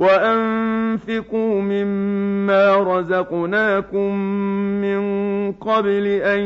وانفقوا مما رزقناكم من قبل ان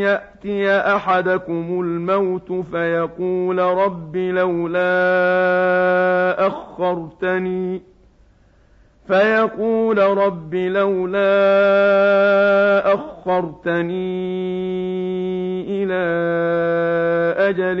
ياتي احدكم الموت فيقول رب لولا اخرتني فيقول رب لولا أخرتني إلى أجل